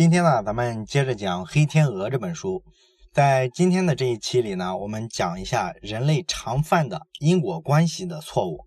今天呢，咱们接着讲《黑天鹅》这本书。在今天的这一期里呢，我们讲一下人类常犯的因果关系的错误。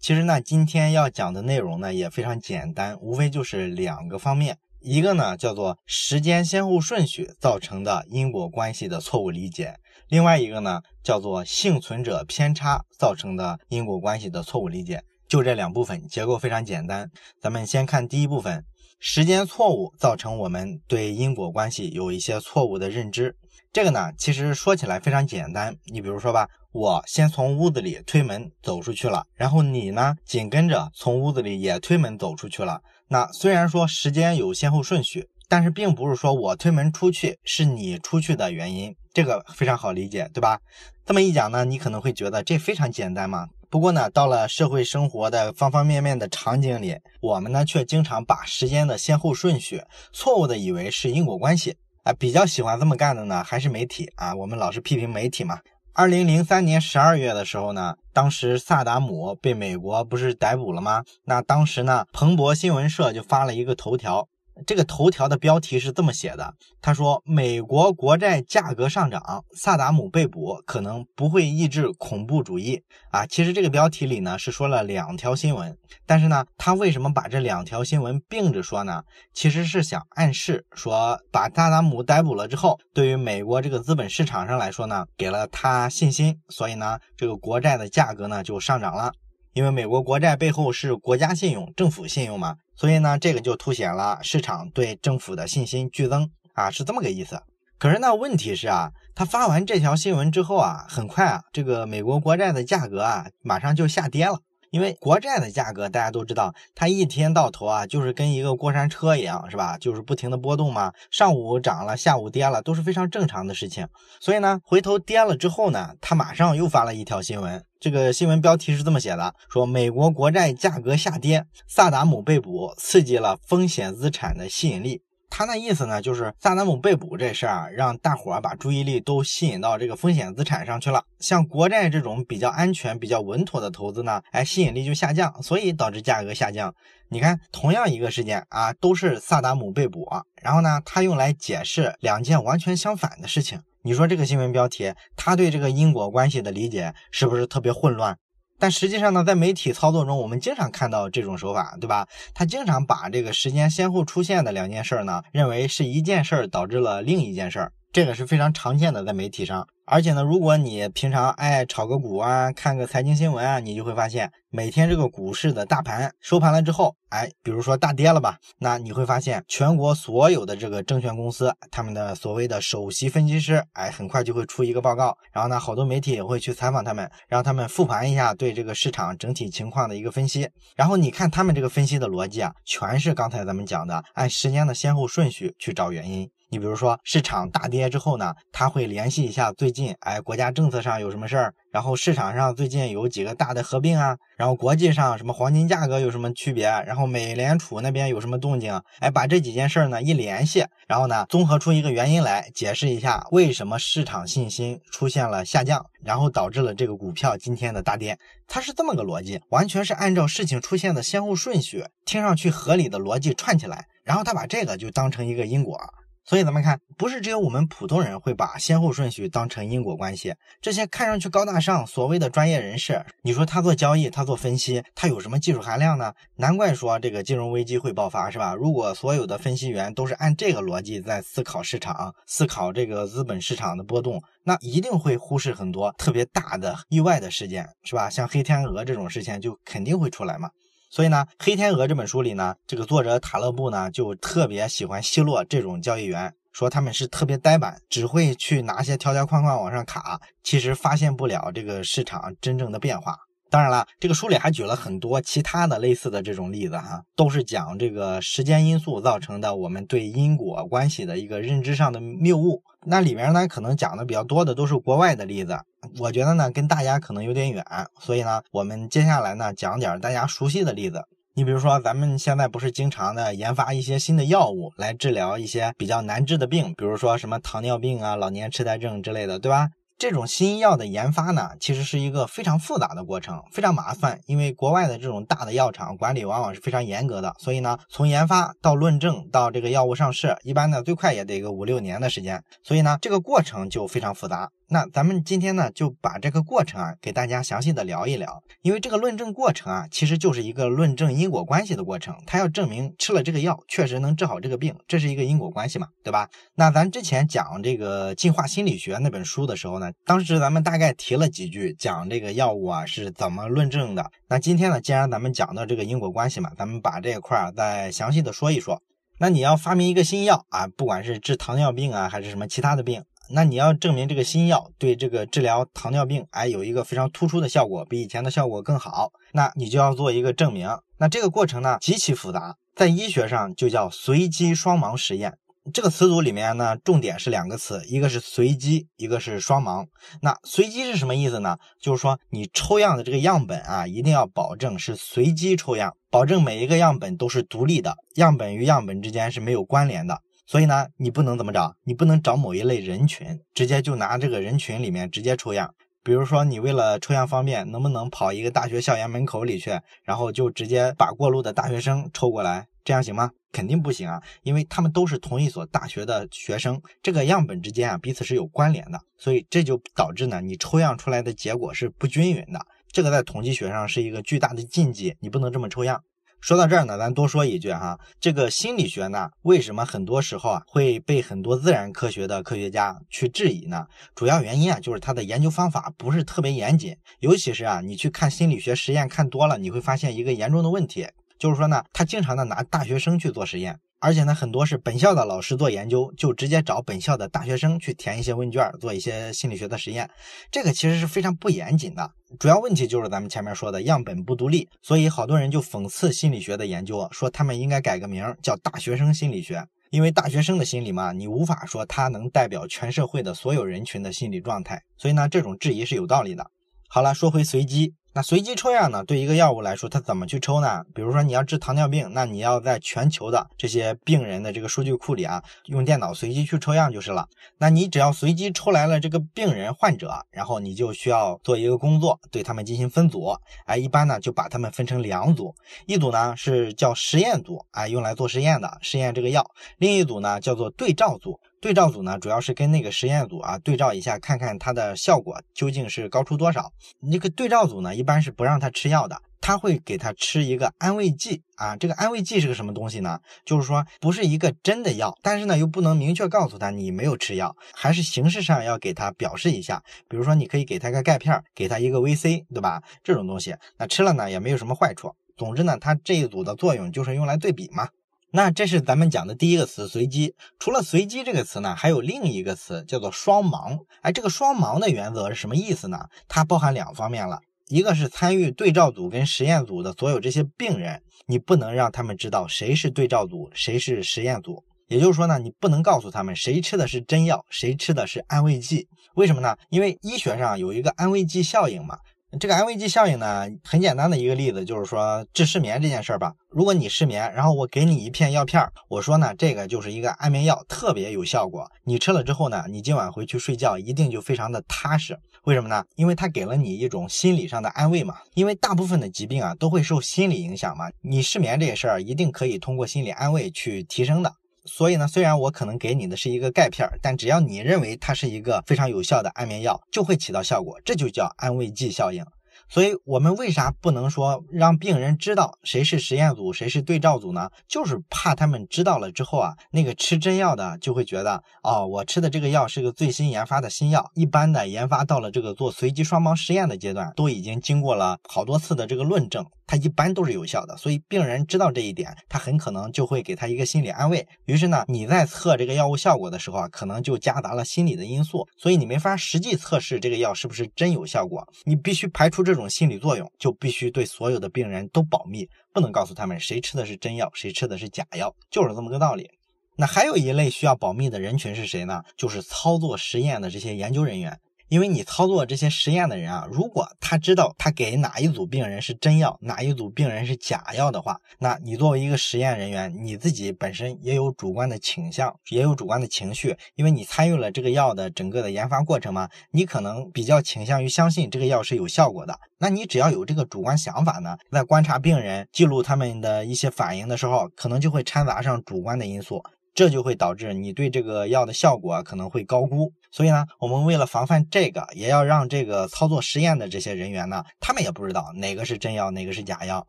其实呢，今天要讲的内容呢也非常简单，无非就是两个方面。一个呢叫做时间先后顺序造成的因果关系的错误理解，另外一个呢叫做幸存者偏差造成的因果关系的错误理解。就这两部分，结构非常简单。咱们先看第一部分，时间错误造成我们对因果关系有一些错误的认知。这个呢，其实说起来非常简单。你比如说吧，我先从屋子里推门走出去了，然后你呢紧跟着从屋子里也推门走出去了。那虽然说时间有先后顺序，但是并不是说我推门出去是你出去的原因。这个非常好理解，对吧？这么一讲呢，你可能会觉得这非常简单嘛。不过呢，到了社会生活的方方面面的场景里，我们呢却经常把时间的先后顺序错误的以为是因果关系啊。比较喜欢这么干的呢，还是媒体啊。我们老是批评媒体嘛。二零零三年十二月的时候呢，当时萨达姆被美国不是逮捕了吗？那当时呢，彭博新闻社就发了一个头条。这个头条的标题是这么写的：他说，美国国债价格上涨，萨达姆被捕可能不会抑制恐怖主义啊。其实这个标题里呢是说了两条新闻，但是呢，他为什么把这两条新闻并着说呢？其实是想暗示说，把萨达姆逮捕了之后，对于美国这个资本市场上来说呢，给了他信心，所以呢，这个国债的价格呢就上涨了。因为美国国债背后是国家信用、政府信用嘛。所以呢，这个就凸显了市场对政府的信心剧增啊，是这么个意思。可是呢，问题是啊，他发完这条新闻之后啊，很快啊，这个美国国债的价格啊，马上就下跌了。因为国债的价格大家都知道，它一天到头啊，就是跟一个过山车一样，是吧？就是不停的波动嘛，上午涨了，下午跌了，都是非常正常的事情。所以呢，回头跌了之后呢，他马上又发了一条新闻，这个新闻标题是这么写的：说美国国债价格下跌，萨达姆被捕，刺激了风险资产的吸引力。他那意思呢，就是萨达姆被捕这事儿，让大伙儿把注意力都吸引到这个风险资产上去了。像国债这种比较安全、比较稳妥的投资呢，哎，吸引力就下降，所以导致价格下降。你看，同样一个事件啊，都是萨达姆被捕，然后呢，他用来解释两件完全相反的事情。你说这个新闻标题，他对这个因果关系的理解是不是特别混乱？但实际上呢，在媒体操作中，我们经常看到这种手法，对吧？他经常把这个时间先后出现的两件事呢，认为是一件事儿导致了另一件事儿，这个是非常常见的在媒体上。而且呢，如果你平常爱炒个股啊，看个财经新闻啊，你就会发现，每天这个股市的大盘收盘了之后，哎，比如说大跌了吧，那你会发现全国所有的这个证券公司，他们的所谓的首席分析师，哎，很快就会出一个报告，然后呢，好多媒体也会去采访他们，让他们复盘一下对这个市场整体情况的一个分析。然后你看他们这个分析的逻辑啊，全是刚才咱们讲的，按时间的先后顺序去找原因。你比如说市场大跌之后呢，他会联系一下最近哎国家政策上有什么事儿，然后市场上最近有几个大的合并啊，然后国际上什么黄金价格有什么区别，然后美联储那边有什么动静，哎把这几件事儿呢一联系，然后呢综合出一个原因来解释一下为什么市场信心出现了下降，然后导致了这个股票今天的大跌，它是这么个逻辑，完全是按照事情出现的先后顺序，听上去合理的逻辑串起来，然后他把这个就当成一个因果。所以咱们看，不是只有我们普通人会把先后顺序当成因果关系。这些看上去高大上、所谓的专业人士，你说他做交易、他做分析，他有什么技术含量呢？难怪说这个金融危机会爆发，是吧？如果所有的分析员都是按这个逻辑在思考市场、思考这个资本市场的波动，那一定会忽视很多特别大的意外的事件，是吧？像黑天鹅这种事情就肯定会出来嘛。所以呢，《黑天鹅》这本书里呢，这个作者塔勒布呢就特别喜欢奚落这种交易员，说他们是特别呆板，只会去拿些条条框框往上卡，其实发现不了这个市场真正的变化。当然了，这个书里还举了很多其他的类似的这种例子哈，都是讲这个时间因素造成的我们对因果关系的一个认知上的谬误。那里面呢，可能讲的比较多的都是国外的例子，我觉得呢跟大家可能有点远，所以呢，我们接下来呢讲点大家熟悉的例子。你比如说，咱们现在不是经常的研发一些新的药物来治疗一些比较难治的病，比如说什么糖尿病啊、老年痴呆症之类的，对吧？这种新药的研发呢，其实是一个非常复杂的过程，非常麻烦。因为国外的这种大的药厂管理往往是非常严格的，所以呢，从研发到论证到这个药物上市，一般呢最快也得个五六年的时间。所以呢，这个过程就非常复杂。那咱们今天呢，就把这个过程啊，给大家详细的聊一聊。因为这个论证过程啊，其实就是一个论证因果关系的过程。它要证明吃了这个药确实能治好这个病，这是一个因果关系嘛，对吧？那咱之前讲这个进化心理学那本书的时候呢，当时咱们大概提了几句，讲这个药物啊是怎么论证的。那今天呢，既然咱们讲到这个因果关系嘛，咱们把这一块儿再详细的说一说。那你要发明一个新药啊，不管是治糖尿病啊，还是什么其他的病。那你要证明这个新药对这个治疗糖尿病，哎，有一个非常突出的效果，比以前的效果更好，那你就要做一个证明。那这个过程呢极其复杂，在医学上就叫随机双盲实验。这个词组里面呢，重点是两个词，一个是随机，一个是双盲。那随机是什么意思呢？就是说你抽样的这个样本啊，一定要保证是随机抽样，保证每一个样本都是独立的，样本与样本之间是没有关联的。所以呢，你不能怎么着？你不能找某一类人群，直接就拿这个人群里面直接抽样。比如说，你为了抽样方便，能不能跑一个大学校园门口里去，然后就直接把过路的大学生抽过来？这样行吗？肯定不行啊，因为他们都是同一所大学的学生，这个样本之间啊彼此是有关联的，所以这就导致呢，你抽样出来的结果是不均匀的。这个在统计学上是一个巨大的禁忌，你不能这么抽样。说到这儿呢，咱多说一句哈，这个心理学呢，为什么很多时候啊会被很多自然科学的科学家去质疑呢？主要原因啊就是它的研究方法不是特别严谨，尤其是啊你去看心理学实验看多了，你会发现一个严重的问题，就是说呢，他经常的拿大学生去做实验。而且呢，很多是本校的老师做研究，就直接找本校的大学生去填一些问卷，做一些心理学的实验。这个其实是非常不严谨的。主要问题就是咱们前面说的样本不独立，所以好多人就讽刺心理学的研究，说他们应该改个名叫大学生心理学，因为大学生的心理嘛，你无法说它能代表全社会的所有人群的心理状态。所以呢，这种质疑是有道理的。好了，说回随机。那随机抽样呢？对一个药物来说，它怎么去抽呢？比如说你要治糖尿病，那你要在全球的这些病人的这个数据库里啊，用电脑随机去抽样就是了。那你只要随机抽来了这个病人患者，然后你就需要做一个工作，对他们进行分组。哎，一般呢就把他们分成两组，一组呢是叫实验组，哎，用来做实验的，试验这个药；另一组呢叫做对照组。对照组呢，主要是跟那个实验组啊对照一下，看看它的效果究竟是高出多少。那个对照组呢，一般是不让他吃药的，他会给他吃一个安慰剂啊。这个安慰剂是个什么东西呢？就是说不是一个真的药，但是呢又不能明确告诉他你没有吃药，还是形式上要给他表示一下。比如说你可以给他个钙片，给他一个 VC，对吧？这种东西，那吃了呢也没有什么坏处。总之呢，它这一组的作用就是用来对比嘛。那这是咱们讲的第一个词，随机。除了随机这个词呢，还有另一个词叫做双盲。哎，这个双盲的原则是什么意思呢？它包含两方面了，一个是参与对照组跟实验组的所有这些病人，你不能让他们知道谁是对照组，谁是实验组。也就是说呢，你不能告诉他们谁吃的是真药，谁吃的是安慰剂。为什么呢？因为医学上有一个安慰剂效应嘛。这个安慰剂效应呢，很简单的一个例子就是说治失眠这件事儿吧。如果你失眠，然后我给你一片药片儿，我说呢，这个就是一个安眠药，特别有效果。你吃了之后呢，你今晚回去睡觉一定就非常的踏实。为什么呢？因为它给了你一种心理上的安慰嘛。因为大部分的疾病啊都会受心理影响嘛。你失眠这些事儿一定可以通过心理安慰去提升的。所以呢，虽然我可能给你的是一个钙片，但只要你认为它是一个非常有效的安眠药，就会起到效果，这就叫安慰剂效应。所以，我们为啥不能说让病人知道谁是实验组，谁是对照组呢？就是怕他们知道了之后啊，那个吃真药的就会觉得，哦，我吃的这个药是个最新研发的新药。一般的研发到了这个做随机双盲实验的阶段，都已经经过了好多次的这个论证。它一般都是有效的，所以病人知道这一点，他很可能就会给他一个心理安慰。于是呢，你在测这个药物效果的时候啊，可能就夹杂了心理的因素，所以你没法实际测试这个药是不是真有效果。你必须排除这种心理作用，就必须对所有的病人都保密，不能告诉他们谁吃的是真药，谁吃的是假药，就是这么个道理。那还有一类需要保密的人群是谁呢？就是操作实验的这些研究人员。因为你操作这些实验的人啊，如果他知道他给哪一组病人是真药，哪一组病人是假药的话，那你作为一个实验人员，你自己本身也有主观的倾向，也有主观的情绪，因为你参与了这个药的整个的研发过程嘛，你可能比较倾向于相信这个药是有效果的。那你只要有这个主观想法呢，在观察病人、记录他们的一些反应的时候，可能就会掺杂上主观的因素。这就会导致你对这个药的效果可能会高估，所以呢，我们为了防范这个，也要让这个操作实验的这些人员呢，他们也不知道哪个是真药，哪个是假药，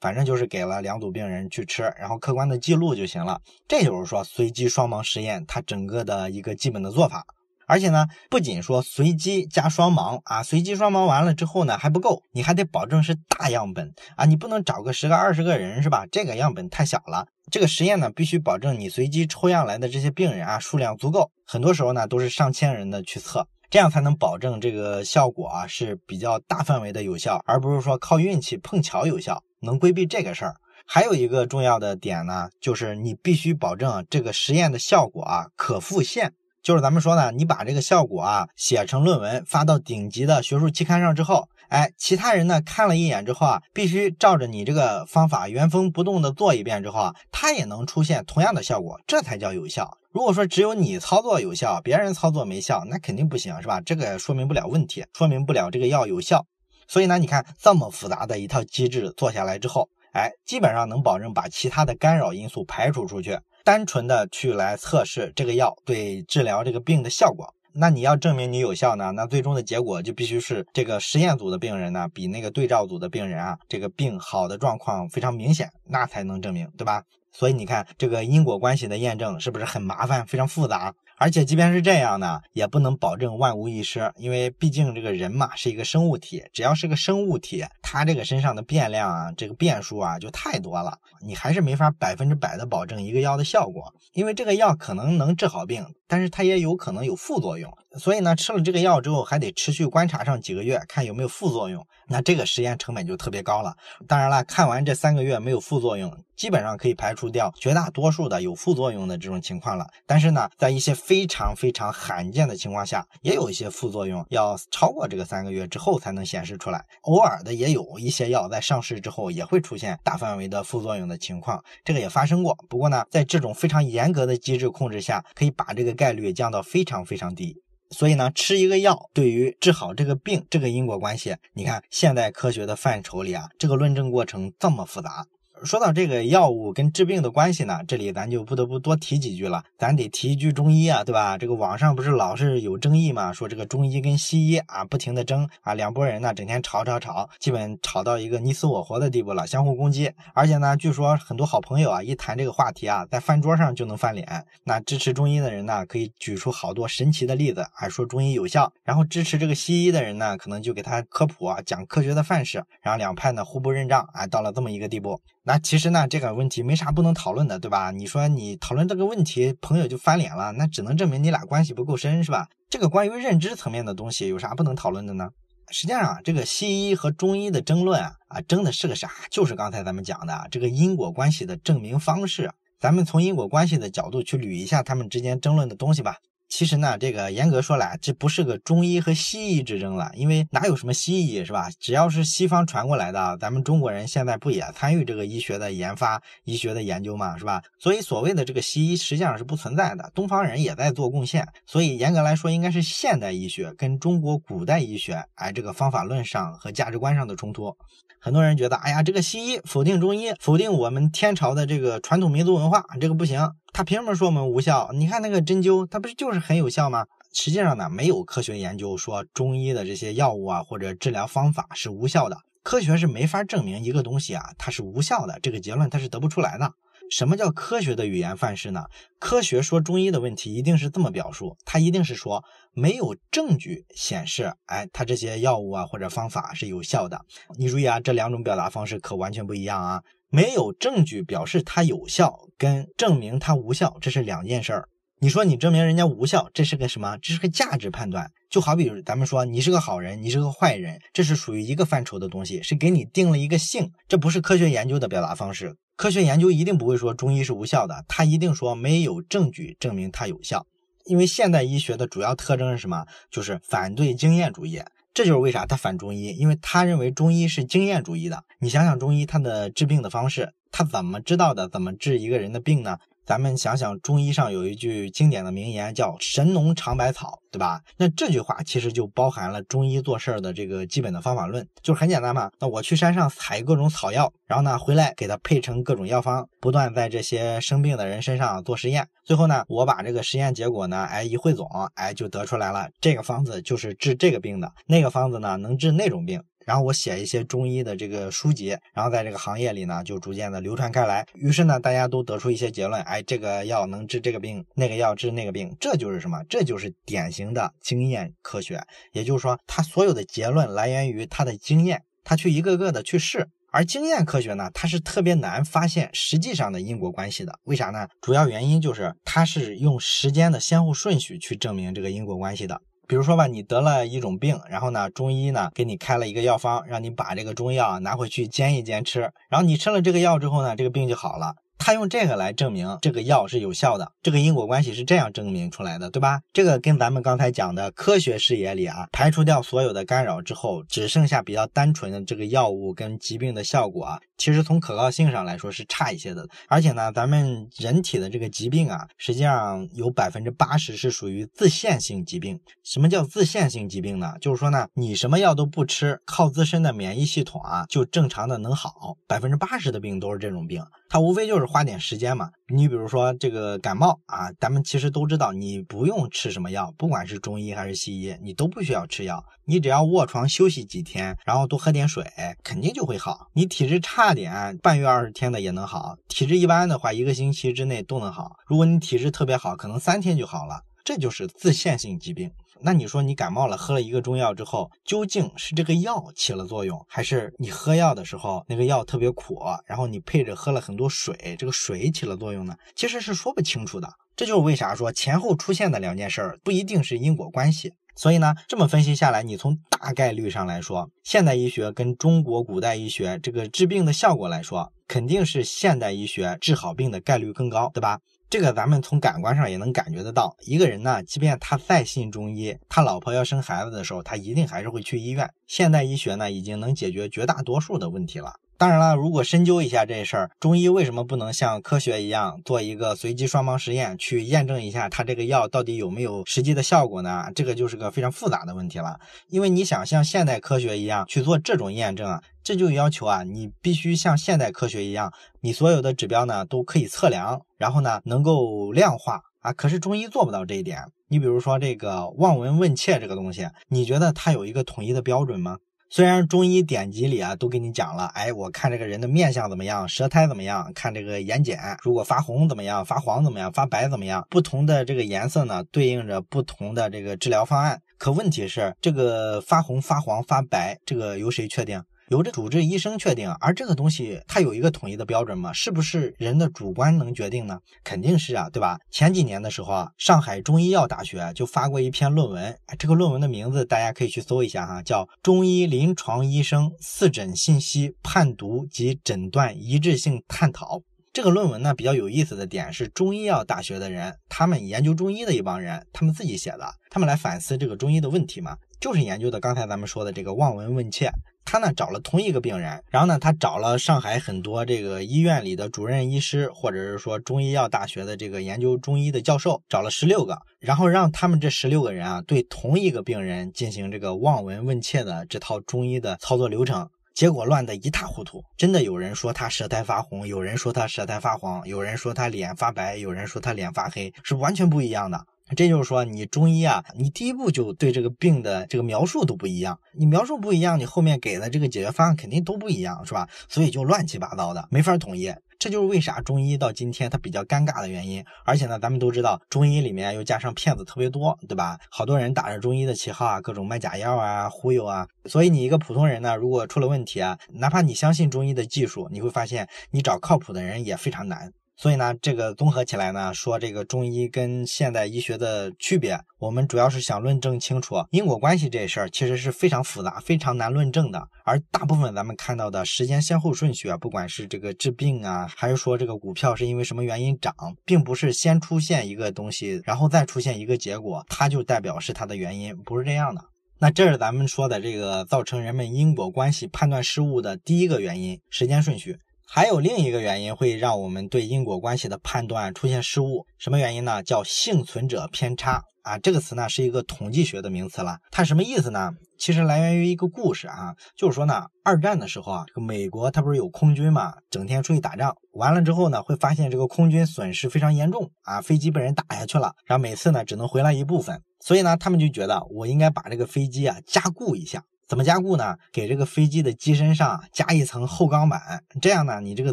反正就是给了两组病人去吃，然后客观的记录就行了。这就是说随机双盲实验它整个的一个基本的做法。而且呢，不仅说随机加双盲啊，随机双盲完了之后呢还不够，你还得保证是大样本啊，你不能找个十个二十个人是吧？这个样本太小了。这个实验呢必须保证你随机抽样来的这些病人啊数量足够，很多时候呢都是上千人的去测，这样才能保证这个效果啊是比较大范围的有效，而不是说靠运气碰巧有效，能规避这个事儿。还有一个重要的点呢，就是你必须保证这个实验的效果啊可复现。就是咱们说呢，你把这个效果啊写成论文发到顶级的学术期刊上之后，哎，其他人呢看了一眼之后啊，必须照着你这个方法原封不动的做一遍之后啊，他也能出现同样的效果，这才叫有效。如果说只有你操作有效，别人操作没效，那肯定不行，是吧？这个说明不了问题，说明不了这个药有效。所以呢，你看这么复杂的一套机制做下来之后，哎，基本上能保证把其他的干扰因素排除出去。单纯的去来测试这个药对治疗这个病的效果，那你要证明你有效呢？那最终的结果就必须是这个实验组的病人呢，比那个对照组的病人啊，这个病好的状况非常明显，那才能证明，对吧？所以你看这个因果关系的验证是不是很麻烦，非常复杂？而且即便是这样呢，也不能保证万无一失，因为毕竟这个人嘛是一个生物体，只要是个生物体，它这个身上的变量啊，这个变数啊就太多了，你还是没法百分之百的保证一个药的效果，因为这个药可能能治好病，但是它也有可能有副作用，所以呢，吃了这个药之后还得持续观察上几个月，看有没有副作用，那这个实验成本就特别高了。当然了，看完这三个月没有副作用。基本上可以排除掉绝大多数的有副作用的这种情况了，但是呢，在一些非常非常罕见的情况下，也有一些副作用要超过这个三个月之后才能显示出来。偶尔的也有一些药在上市之后也会出现大范围的副作用的情况，这个也发生过。不过呢，在这种非常严格的机制控制下，可以把这个概率降到非常非常低。所以呢，吃一个药对于治好这个病这个因果关系，你看现代科学的范畴里啊，这个论证过程这么复杂。说到这个药物跟治病的关系呢，这里咱就不得不多提几句了。咱得提一句中医啊，对吧？这个网上不是老是有争议嘛，说这个中医跟西医啊不停的争啊，两拨人呢整天吵吵吵，基本吵到一个你死我活的地步了，相互攻击。而且呢，据说很多好朋友啊一谈这个话题啊，在饭桌上就能翻脸。那支持中医的人呢，可以举出好多神奇的例子，还说中医有效；然后支持这个西医的人呢，可能就给他科普啊，讲科学的范式。然后两派呢互不认账啊，到了这么一个地步。那其实呢，这个问题没啥不能讨论的，对吧？你说你讨论这个问题，朋友就翻脸了，那只能证明你俩关系不够深，是吧？这个关于认知层面的东西，有啥不能讨论的呢？实际上啊，这个西医和中医的争论啊，啊，争的是个啥？就是刚才咱们讲的这个因果关系的证明方式。咱们从因果关系的角度去捋一下他们之间争论的东西吧。其实呢，这个严格说来，这不是个中医和西医之争了，因为哪有什么西医是吧？只要是西方传过来的，咱们中国人现在不也参与这个医学的研发、医学的研究嘛，是吧？所以所谓的这个西医实际上是不存在的，东方人也在做贡献。所以严格来说，应该是现代医学跟中国古代医学，哎，这个方法论上和价值观上的冲突。很多人觉得，哎呀，这个西医否定中医，否定我们天朝的这个传统民族文化，这个不行。他凭什么说我们无效？你看那个针灸，它不是就是很有效吗？实际上呢，没有科学研究说中医的这些药物啊或者治疗方法是无效的。科学是没法证明一个东西啊它是无效的，这个结论它是得不出来的。什么叫科学的语言范式呢？科学说中医的问题一定是这么表述，它一定是说没有证据显示，哎，它这些药物啊或者方法是有效的。你注意啊，这两种表达方式可完全不一样啊。没有证据表示它有效，跟证明它无效，这是两件事儿。你说你证明人家无效，这是个什么？这是个价值判断。就好比咱们说你是个好人，你是个坏人，这是属于一个范畴的东西，是给你定了一个性。这不是科学研究的表达方式。科学研究一定不会说中医是无效的，他一定说没有证据证明它有效。因为现代医学的主要特征是什么？就是反对经验主义。这就是为啥他反中医，因为他认为中医是经验主义的。你想想中医他的治病的方式，他怎么知道的？怎么治一个人的病呢？咱们想想，中医上有一句经典的名言，叫“神农尝百草”，对吧？那这句话其实就包含了中医做事儿的这个基本的方法论，就是很简单嘛。那我去山上采各种草药，然后呢回来给它配成各种药方，不断在这些生病的人身上做实验，最后呢我把这个实验结果呢，哎一汇总，哎就得出来了，这个方子就是治这个病的，那个方子呢能治那种病。然后我写一些中医的这个书籍，然后在这个行业里呢，就逐渐的流传开来。于是呢，大家都得出一些结论，哎，这个药能治这个病，那个药治那个病，这就是什么？这就是典型的经验科学。也就是说，他所有的结论来源于他的经验，他去一个个的去试。而经验科学呢，它是特别难发现实际上的因果关系的。为啥呢？主要原因就是它是用时间的先后顺序去证明这个因果关系的。比如说吧，你得了一种病，然后呢，中医呢给你开了一个药方，让你把这个中药拿回去煎一煎吃，然后你吃了这个药之后呢，这个病就好了。他用这个来证明这个药是有效的，这个因果关系是这样证明出来的，对吧？这个跟咱们刚才讲的科学视野里啊，排除掉所有的干扰之后，只剩下比较单纯的这个药物跟疾病的效果啊，其实从可靠性上来说是差一些的。而且呢，咱们人体的这个疾病啊，实际上有百分之八十是属于自限性疾病。什么叫自限性疾病呢？就是说呢，你什么药都不吃，靠自身的免疫系统啊，就正常的能好。百分之八十的病都是这种病。它无非就是花点时间嘛。你比如说这个感冒啊，咱们其实都知道，你不用吃什么药，不管是中医还是西医，你都不需要吃药。你只要卧床休息几天，然后多喝点水，肯定就会好。你体质差点，半月二十天的也能好；体质一般的话，一个星期之内都能好。如果你体质特别好，可能三天就好了。这就是自限性疾病。那你说你感冒了，喝了一个中药之后，究竟是这个药起了作用，还是你喝药的时候那个药特别苦，然后你配着喝了很多水，这个水起了作用呢？其实是说不清楚的。这就是为啥说前后出现的两件事儿不一定是因果关系。所以呢，这么分析下来，你从大概率上来说，现代医学跟中国古代医学这个治病的效果来说，肯定是现代医学治好病的概率更高，对吧？这个咱们从感官上也能感觉得到，一个人呢，即便他再信中医，他老婆要生孩子的时候，他一定还是会去医院。现代医学呢，已经能解决绝大多数的问题了。当然了，如果深究一下这事儿，中医为什么不能像科学一样做一个随机双盲实验，去验证一下它这个药到底有没有实际的效果呢？这个就是个非常复杂的问题了。因为你想像现代科学一样去做这种验证啊，这就要求啊，你必须像现代科学一样，你所有的指标呢都可以测量，然后呢能够量化啊。可是中医做不到这一点。你比如说这个望闻问切这个东西，你觉得它有一个统一的标准吗？虽然中医典籍里啊都给你讲了，哎，我看这个人的面相怎么样，舌苔怎么样，看这个眼睑，如果发红怎么样，发黄怎么样，发白怎么样，不同的这个颜色呢，对应着不同的这个治疗方案。可问题是，这个发红、发黄、发白，这个由谁确定？由这主治医生确定，而这个东西它有一个统一的标准吗？是不是人的主观能决定呢？肯定是啊，对吧？前几年的时候啊，上海中医药大学就发过一篇论文，这个论文的名字大家可以去搜一下哈，叫《中医临床医生四诊信息判读及诊断一致性探讨》。这个论文呢比较有意思的点是，中医药大学的人，他们研究中医的一帮人，他们自己写的，他们来反思这个中医的问题嘛，就是研究的刚才咱们说的这个望闻问切。他呢找了同一个病人，然后呢他找了上海很多这个医院里的主任医师，或者是说中医药大学的这个研究中医的教授，找了十六个，然后让他们这十六个人啊对同一个病人进行这个望闻问切的这套中医的操作流程，结果乱得一塌糊涂。真的有人说他舌苔发红，有人说他舌苔发黄，有人说他脸发白，有人说他脸发黑，是完全不一样的。这就是说，你中医啊，你第一步就对这个病的这个描述都不一样，你描述不一样，你后面给的这个解决方案肯定都不一样，是吧？所以就乱七八糟的，没法统一。这就是为啥中医到今天它比较尴尬的原因。而且呢，咱们都知道，中医里面又加上骗子特别多，对吧？好多人打着中医的旗号啊，各种卖假药啊，忽悠啊。所以你一个普通人呢，如果出了问题啊，哪怕你相信中医的技术，你会发现你找靠谱的人也非常难。所以呢，这个综合起来呢，说这个中医跟现代医学的区别，我们主要是想论证清楚因果关系这事儿，其实是非常复杂、非常难论证的。而大部分咱们看到的时间先后顺序啊，不管是这个治病啊，还是说这个股票是因为什么原因涨，并不是先出现一个东西，然后再出现一个结果，它就代表是它的原因，不是这样的。那这是咱们说的这个造成人们因果关系判断失误的第一个原因，时间顺序。还有另一个原因会让我们对因果关系的判断出现失误，什么原因呢？叫幸存者偏差啊！这个词呢是一个统计学的名词了，它什么意思呢？其实来源于一个故事啊，就是说呢，二战的时候啊，这个美国它不是有空军嘛，整天出去打仗，完了之后呢，会发现这个空军损失非常严重啊，飞机被人打下去了，然后每次呢只能回来一部分，所以呢，他们就觉得我应该把这个飞机啊加固一下。怎么加固呢？给这个飞机的机身上加一层厚钢板，这样呢，你这个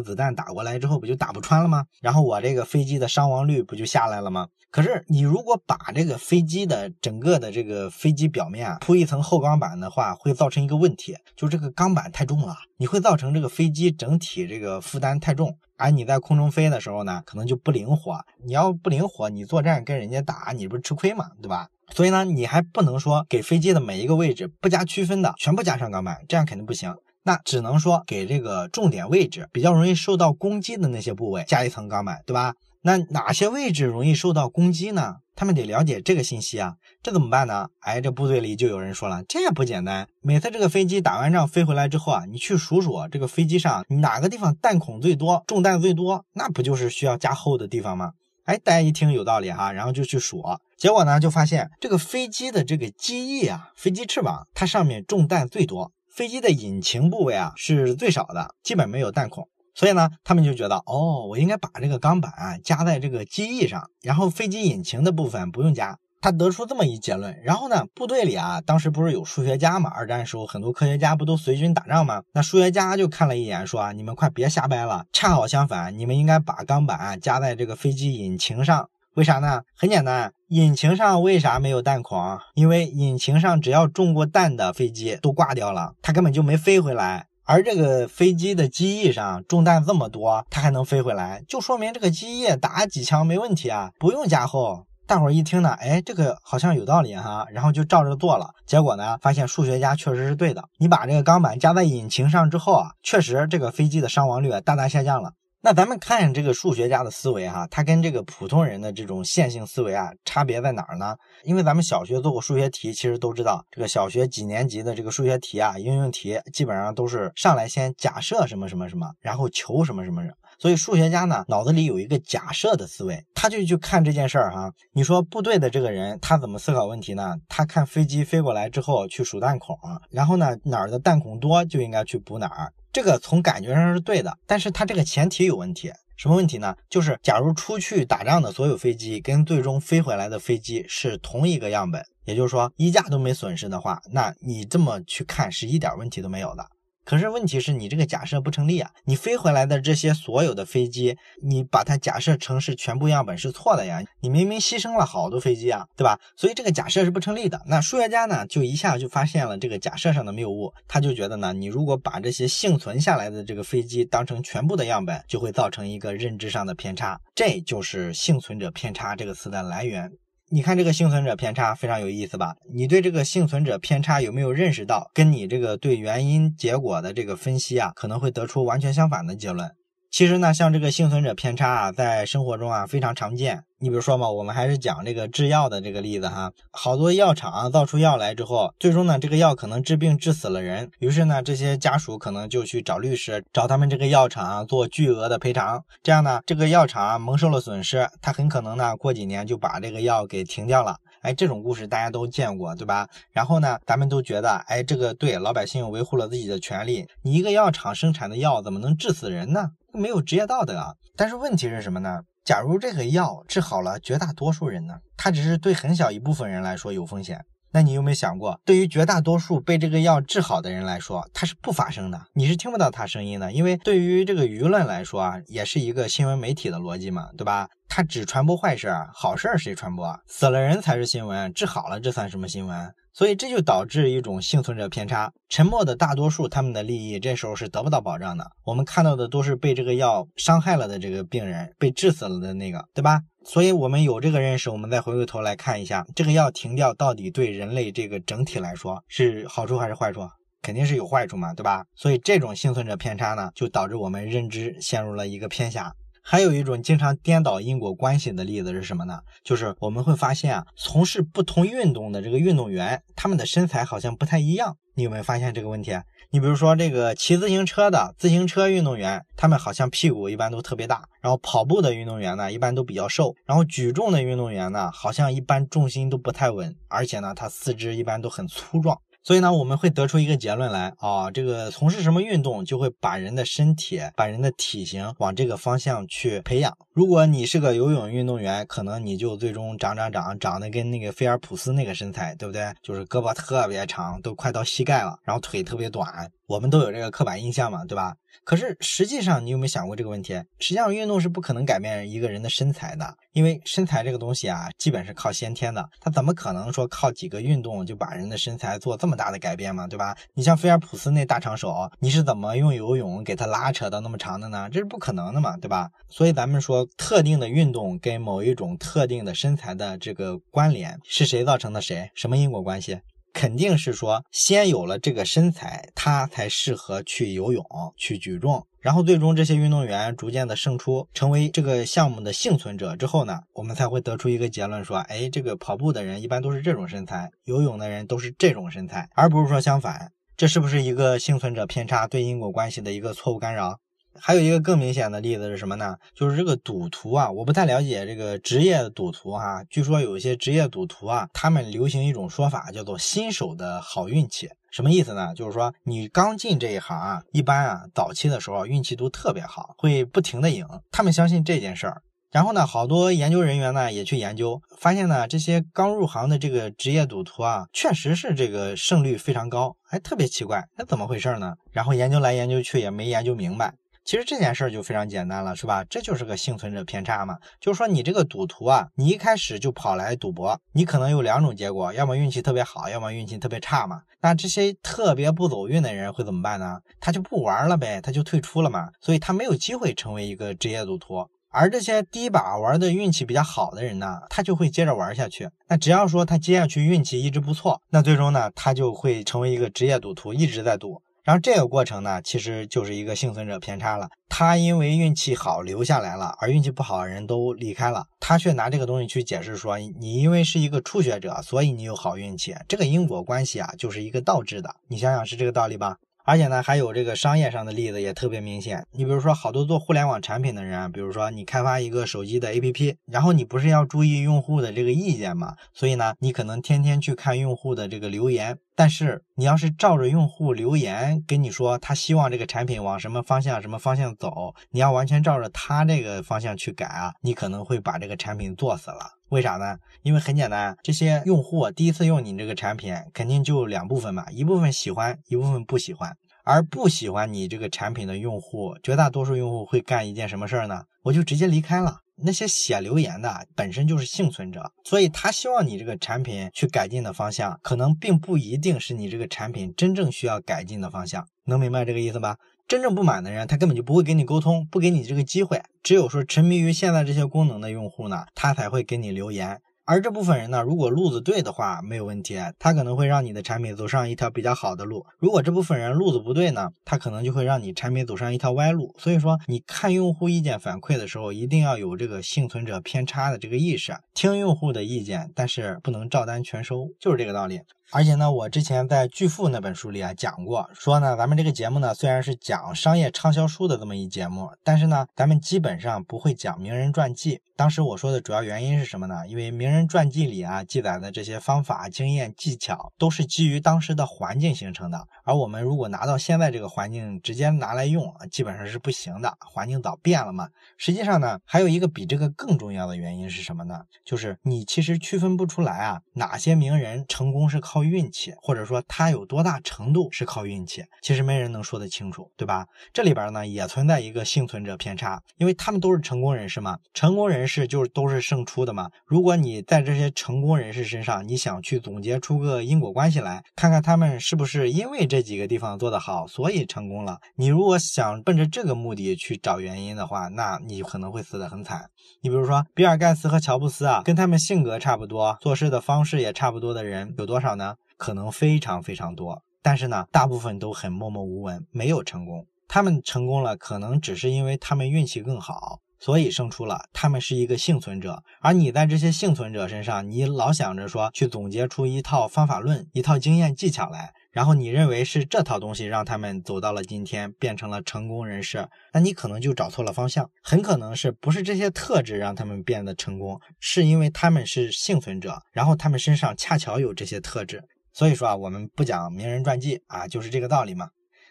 子弹打过来之后不就打不穿了吗？然后我这个飞机的伤亡率不就下来了吗？可是你如果把这个飞机的整个的这个飞机表面啊铺一层厚钢板的话，会造成一个问题，就这个钢板太重了，你会造成这个飞机整体这个负担太重，而你在空中飞的时候呢，可能就不灵活。你要不灵活，你作战跟人家打，你不是吃亏吗？对吧？所以呢，你还不能说给飞机的每一个位置不加区分的全部加上钢板，这样肯定不行。那只能说给这个重点位置比较容易受到攻击的那些部位加一层钢板，对吧？那哪些位置容易受到攻击呢？他们得了解这个信息啊。这怎么办呢？哎，这部队里就有人说了，这也不简单。每次这个飞机打完仗飞回来之后啊，你去数数这个飞机上哪个地方弹孔最多、中弹最多，那不就是需要加厚的地方吗？哎，大家一听有道理哈，然后就去数，结果呢就发现这个飞机的这个机翼啊，飞机翅膀它上面中弹最多，飞机的引擎部位啊是最少的，基本没有弹孔。所以呢，他们就觉得哦，我应该把这个钢板啊加在这个机翼上，然后飞机引擎的部分不用加。他得出这么一结论，然后呢，部队里啊，当时不是有数学家嘛？二战时候很多科学家不都随军打仗吗？那数学家就看了一眼，说啊，你们快别瞎掰了，恰好相反，你们应该把钢板啊加在这个飞机引擎上。为啥呢？很简单，引擎上为啥没有弹孔？因为引擎上只要中过弹的飞机都挂掉了，它根本就没飞回来。而这个飞机的机翼上中弹这么多，它还能飞回来，就说明这个机翼打几枪没问题啊，不用加厚。大伙儿一听呢，哎，这个好像有道理哈，然后就照着做了。结果呢，发现数学家确实是对的。你把这个钢板加在引擎上之后啊，确实这个飞机的伤亡率大大下降了。那咱们看这个数学家的思维哈，他跟这个普通人的这种线性思维啊，差别在哪儿呢？因为咱们小学做过数学题，其实都知道，这个小学几年级的这个数学题啊，应用题基本上都是上来先假设什么什么什么，然后求什么什么什么。所以数学家呢，脑子里有一个假设的思维，他就去看这件事儿哈。你说部队的这个人，他怎么思考问题呢？他看飞机飞过来之后去数弹孔，然后呢哪儿的弹孔多就应该去补哪儿。这个从感觉上是对的，但是它这个前提有问题。什么问题呢？就是假如出去打仗的所有飞机跟最终飞回来的飞机是同一个样本，也就是说一架都没损失的话，那你这么去看是一点问题都没有的。可是问题是你这个假设不成立啊！你飞回来的这些所有的飞机，你把它假设成是全部样本是错的呀！你明明牺牲了好多飞机啊，对吧？所以这个假设是不成立的。那数学家呢，就一下就发现了这个假设上的谬误，他就觉得呢，你如果把这些幸存下来的这个飞机当成全部的样本，就会造成一个认知上的偏差，这就是幸存者偏差这个词的来源。你看这个幸存者偏差非常有意思吧？你对这个幸存者偏差有没有认识到，跟你这个对原因结果的这个分析啊，可能会得出完全相反的结论？其实呢，像这个幸存者偏差啊，在生活中啊非常常见。你比如说嘛，我们还是讲这个制药的这个例子哈，好多药厂造出药来之后，最终呢，这个药可能治病治死了人，于是呢，这些家属可能就去找律师，找他们这个药厂做巨额的赔偿。这样呢，这个药厂蒙受了损失，他很可能呢，过几年就把这个药给停掉了。哎，这种故事大家都见过，对吧？然后呢，咱们都觉得，哎，这个对老百姓维护了自己的权利。你一个药厂生产的药怎么能治死人呢？没有职业道德！但是问题是什么呢？假如这个药治好了绝大多数人呢？它只是对很小一部分人来说有风险。那你有没有想过，对于绝大多数被这个药治好的人来说，他是不发声的，你是听不到他声音的，因为对于这个舆论来说啊，也是一个新闻媒体的逻辑嘛，对吧？他只传播坏事，好事谁传播？死了人才是新闻，治好了这算什么新闻？所以这就导致一种幸存者偏差，沉默的大多数他们的利益这时候是得不到保障的。我们看到的都是被这个药伤害了的这个病人，被治死了的那个，对吧？所以我们有这个认识，我们再回过头来看一下，这个药停掉到底对人类这个整体来说是好处还是坏处？肯定是有坏处嘛，对吧？所以这种幸存者偏差呢，就导致我们认知陷入了一个偏狭。还有一种经常颠倒因果关系的例子是什么呢？就是我们会发现啊，从事不同运动的这个运动员，他们的身材好像不太一样。你有没有发现这个问题？你比如说这个骑自行车的自行车运动员，他们好像屁股一般都特别大；然后跑步的运动员呢，一般都比较瘦；然后举重的运动员呢，好像一般重心都不太稳，而且呢，他四肢一般都很粗壮。所以呢，我们会得出一个结论来啊，这个从事什么运动，就会把人的身体、把人的体型往这个方向去培养。如果你是个游泳运动员，可能你就最终长长长，长得跟那个菲尔普斯那个身材，对不对？就是胳膊特别长，都快到膝盖了，然后腿特别短。我们都有这个刻板印象嘛，对吧？可是实际上，你有没有想过这个问题？实际上，运动是不可能改变一个人的身材的，因为身材这个东西啊，基本是靠先天的。他怎么可能说靠几个运动就把人的身材做这么大的改变嘛，对吧？你像菲尔普斯那大长手，你是怎么用游泳给他拉扯到那么长的呢？这是不可能的嘛，对吧？所以咱们说，特定的运动跟某一种特定的身材的这个关联是谁造成的？谁？什么因果关系？肯定是说，先有了这个身材，他才适合去游泳、去举重，然后最终这些运动员逐渐的胜出，成为这个项目的幸存者之后呢，我们才会得出一个结论，说，哎，这个跑步的人一般都是这种身材，游泳的人都是这种身材，而不是说相反，这是不是一个幸存者偏差对因果关系的一个错误干扰？还有一个更明显的例子是什么呢？就是这个赌徒啊，我不太了解这个职业赌徒哈。据说有一些职业赌徒啊，他们流行一种说法，叫做“新手的好运气”。什么意思呢？就是说你刚进这一行啊，一般啊早期的时候运气都特别好，会不停的赢。他们相信这件事儿。然后呢，好多研究人员呢也去研究，发现呢这些刚入行的这个职业赌徒啊，确实是这个胜率非常高，还特别奇怪，那怎么回事呢？然后研究来研究去也没研究明白。其实这件事儿就非常简单了，是吧？这就是个幸存者偏差嘛。就是说你这个赌徒啊，你一开始就跑来赌博，你可能有两种结果，要么运气特别好，要么运气特别差嘛。那这些特别不走运的人会怎么办呢？他就不玩了呗，他就退出了嘛。所以他没有机会成为一个职业赌徒。而这些第一把玩的运气比较好的人呢，他就会接着玩下去。那只要说他接下去运气一直不错，那最终呢，他就会成为一个职业赌徒，一直在赌。然后这个过程呢，其实就是一个幸存者偏差了。他因为运气好留下来了，而运气不好的人都离开了。他却拿这个东西去解释说，你因为是一个初学者，所以你有好运气。这个因果关系啊，就是一个倒置的。你想想是这个道理吧？而且呢，还有这个商业上的例子也特别明显。你比如说，好多做互联网产品的人，比如说你开发一个手机的 APP，然后你不是要注意用户的这个意见嘛？所以呢，你可能天天去看用户的这个留言。但是你要是照着用户留言跟你说，他希望这个产品往什么方向、什么方向走，你要完全照着他这个方向去改啊，你可能会把这个产品做死了。为啥呢？因为很简单，这些用户第一次用你这个产品，肯定就两部分嘛，一部分喜欢，一部分不喜欢。而不喜欢你这个产品的用户，绝大多数用户会干一件什么事儿呢？我就直接离开了。那些写留言的本身就是幸存者，所以他希望你这个产品去改进的方向，可能并不一定是你这个产品真正需要改进的方向。能明白这个意思吧？真正不满的人，他根本就不会跟你沟通，不给你这个机会。只有说沉迷于现在这些功能的用户呢，他才会给你留言。而这部分人呢，如果路子对的话，没有问题，他可能会让你的产品走上一条比较好的路。如果这部分人路子不对呢，他可能就会让你产品走上一条歪路。所以说，你看用户意见反馈的时候，一定要有这个幸存者偏差的这个意识，听用户的意见，但是不能照单全收，就是这个道理。而且呢，我之前在《巨富》那本书里啊讲过，说呢，咱们这个节目呢虽然是讲商业畅销书的这么一节目，但是呢，咱们基本上不会讲名人传记。当时我说的主要原因是什么呢？因为名人传记里啊记载的这些方法、经验、技巧，都是基于当时的环境形成的。而我们如果拿到现在这个环境直接拿来用，基本上是不行的。环境早变了嘛。实际上呢，还有一个比这个更重要的原因是什么呢？就是你其实区分不出来啊，哪些名人成功是靠靠运气，或者说他有多大程度是靠运气，其实没人能说得清楚，对吧？这里边呢也存在一个幸存者偏差，因为他们都是成功人士嘛，成功。人士就是都是胜出的嘛。如果你在这些成功人士身上，你想去总结出个因果关系来，看看他们是不是因为这几个地方做得好，所以成功了。你如果想奔着这个目的去找原因的话，那你可能会死得很惨。你比如说，比尔盖茨和乔布斯啊，跟他们性格差不多，做事的方式也差不多的人有多少呢？可能非常非常多。但是呢，大部分都很默默无闻，没有成功。他们成功了，可能只是因为他们运气更好。所以胜出了，他们是一个幸存者，而你在这些幸存者身上，你老想着说去总结出一套方法论、一套经验技巧来，然后你认为是这套东西让他们走到了今天，变成了成功人士，那你可能就找错了方向，很可能是不是这些特质让他们变得成功，是因为他们是幸存者，然后他们身上恰巧有这些特质。所以说啊，我们不讲名人传记啊，就是这个道理嘛。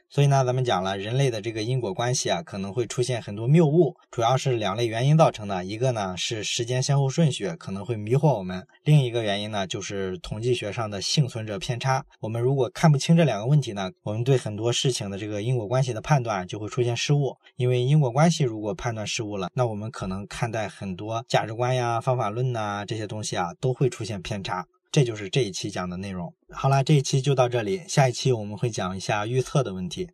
所以呢，咱们讲了人类的这个因果关系啊，可能会出现很多谬误，主要是两类原因造成的。一个呢是时间先后顺序可能会迷惑我们，另一个原因呢就是统计学上的幸存者偏差。我们如果看不清这两个问题呢，我们对很多事情的这个因果关系的判断就会出现失误。因为因果关系如果判断失误了，那我们可能看待很多价值观呀、方法论呐这些东西啊，都会出现偏差。这就是这一期讲的内容。好啦，这一期就到这里，下一期我们会讲一下预测的问题。